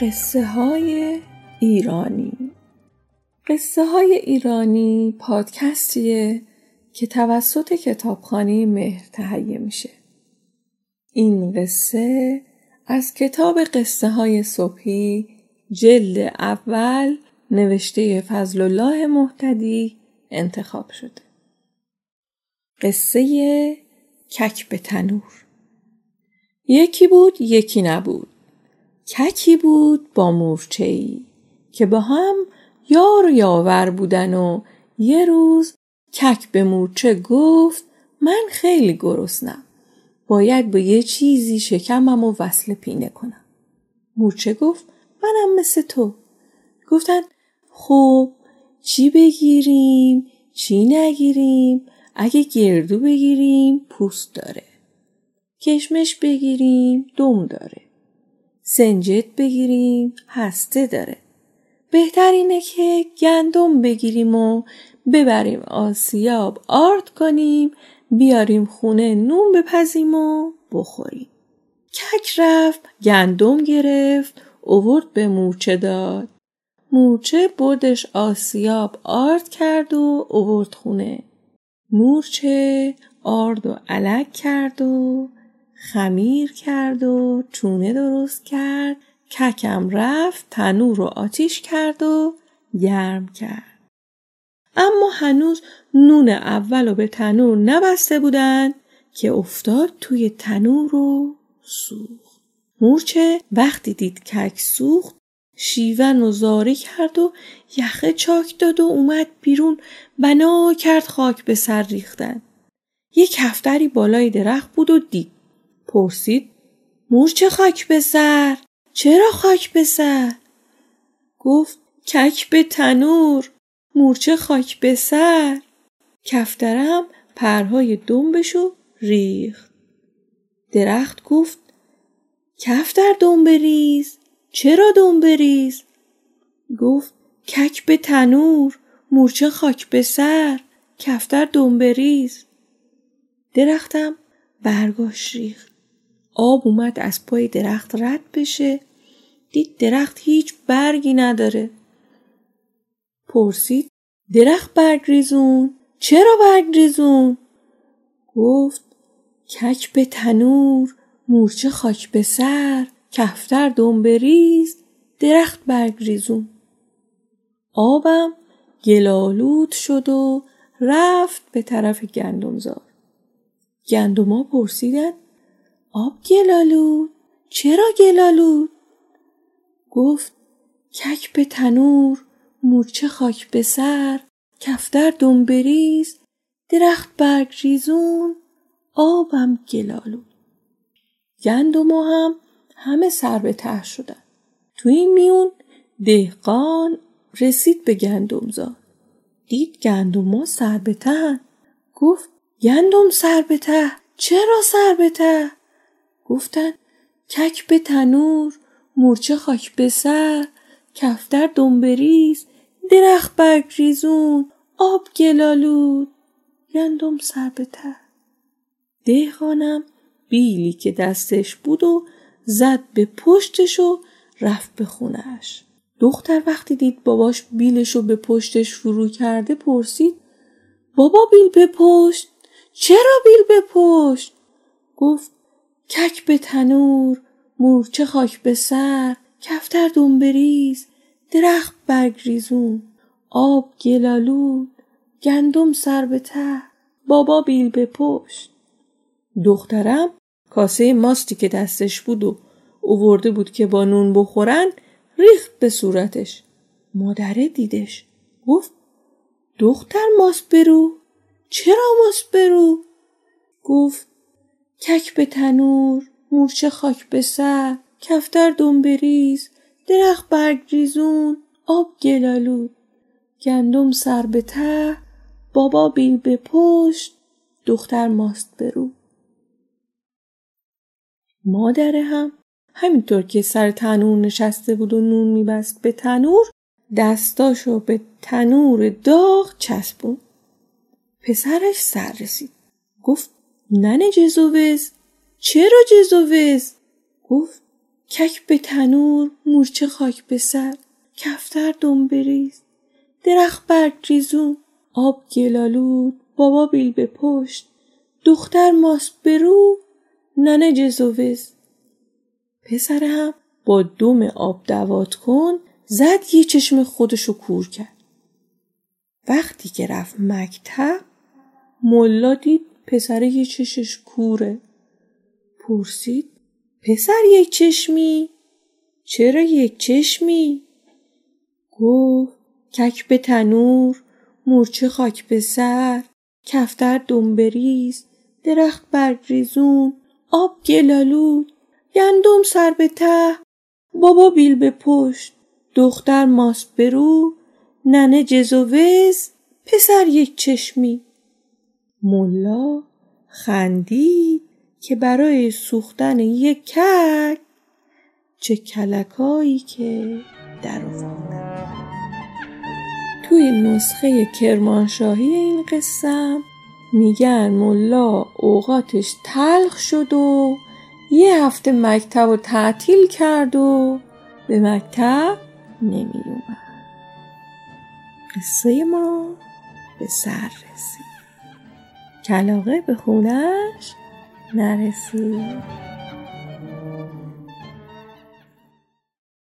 قصه های ایرانی قصه های ایرانی پادکستیه که توسط کتابخانه مهر تهیه میشه. این قصه از کتاب قصه های صبحی جلد اول نوشته فضل الله محتدی انتخاب شده. قصه کک به تنور یکی بود یکی نبود ککی بود با مورچهی که با هم یار و یاور بودن و یه روز کک به مورچه گفت من خیلی گرسنم باید با یه چیزی شکمم و وصل پینه کنم. مورچه گفت منم مثل تو. گفتن خب چی بگیریم؟ چی نگیریم؟ اگه گردو بگیریم پوست داره کشمش بگیریم دم داره. سنجت بگیریم هسته داره. بهتر اینه که گندم بگیریم و ببریم آسیاب آرد کنیم بیاریم خونه نون بپزیم و بخوریم. کک رفت گندم گرفت اوورد به مورچه داد. مورچه بردش آسیاب آرد کرد و اوورد خونه. مورچه آرد و علک کرد و خمیر کرد و چونه درست کرد ککم رفت تنور رو آتیش کرد و گرم کرد. اما هنوز نون اول رو به تنور نبسته بودن که افتاد توی تنور و سوخت. مورچه وقتی دید کک سوخت شیون و زاری کرد و یخه چاک داد و اومد بیرون بنا کرد خاک به سر ریختن. یه کفتری بالای درخت بود و دید پرسید مورچه خاک به سر؟ چرا خاک به سر؟ گفت کک به تنور مورچه خاک به سر؟ کفترم پرهای دنبشو ریخت. درخت گفت کفتر دم بریز چرا دم بریز گفت کک به تنور مورچه خاک به سر کفتر دم بریز درختم برگاش ریخت. آب اومد از پای درخت رد بشه. دید درخت هیچ برگی نداره. پرسید درخت برگ ریزون؟ چرا برگ ریزون؟ گفت کک به تنور مورچه خاک به سر کفتر دم بریز درخت برگ ریزون. آبم گلالود شد و رفت به طرف گندمزار. گندما پرسیدن آب گلالود؟ چرا گلالود؟ گفت کک به تنور مورچه خاک به سر کفتر دم بریز درخت برگ ریزون آبم گلالود. گندما هم همه سر به ته شدن. تو این میون دهقان رسید به گندمزار. دید گندما سر به ته گفت گندم سر به ته؟ چرا سر به ته؟ گفتن کک به تنور مورچه خاک به سر کفتر دنبریز درخت برگ ریزون آب گلالود. گندم سر به ته. دهقانم بیلی که دستش بود و زد به پشتش و رفت به خونش دختر وقتی دید باباش بیلشو به پشتش فرو کرده پرسید بابا بیل به پشت؟ چرا بیل به پشت؟ گفت کک به تنور مورچه خاک به سر کفتر بریز درخت برگ ریزون آب گلالود گندم سر به ته بابا بیل به پشت. دخترم کاسه ماستی که دستش بود و اوورده بود که با نون بخورن ریخت به صورتش. مادره دیدش. گفت دختر ماست برو. چرا ماست برو؟ گفت کک به تنور مورچه خاک به سر کفتر بریز درخت برگ ریزون آب گلالود. گندم سر به ته بابا بیل به پشت دختر ماست برو مادره هم همینطور که سر تنور نشسته بود و نون میبست به تنور دستاشو به تنور داغ چسبون. پسرش سر رسید. گفت ننه جزوز چرا جزوز گفت کک به تنور مورچه خاک به سر کفتر دم بریز درخت برگ ریزون آب گلالود بابا بیل به پشت دختر ماست برو ننه جزوز پسر هم با دم آب دوات کن زد یه چشم خودشو کور کرد. وقتی که رفت مکتب ملا دید پسر یه چشش کوره. پرسید پسر یک چشمی؟ چرا یک چشمی؟ گفت کک به تنور مورچه خاک به سر کفتر دنبریز درخت برگ ریزون آب گلالود گندم سر به ته بابا بیل به پشت دختر ماست برو ننه جزوز پسر یک چشمی. ملا خندید که برای سوختن یک کک چه کلکایی که در توی نسخه کرمانشاهی این قصه میگن ملا اوقاتش تلخ شد و یه هفته مکتب رو تعطیل کرد و به مکتب نمی اومد. قصه ما به سر رسید کلاقه به خونش نرسید.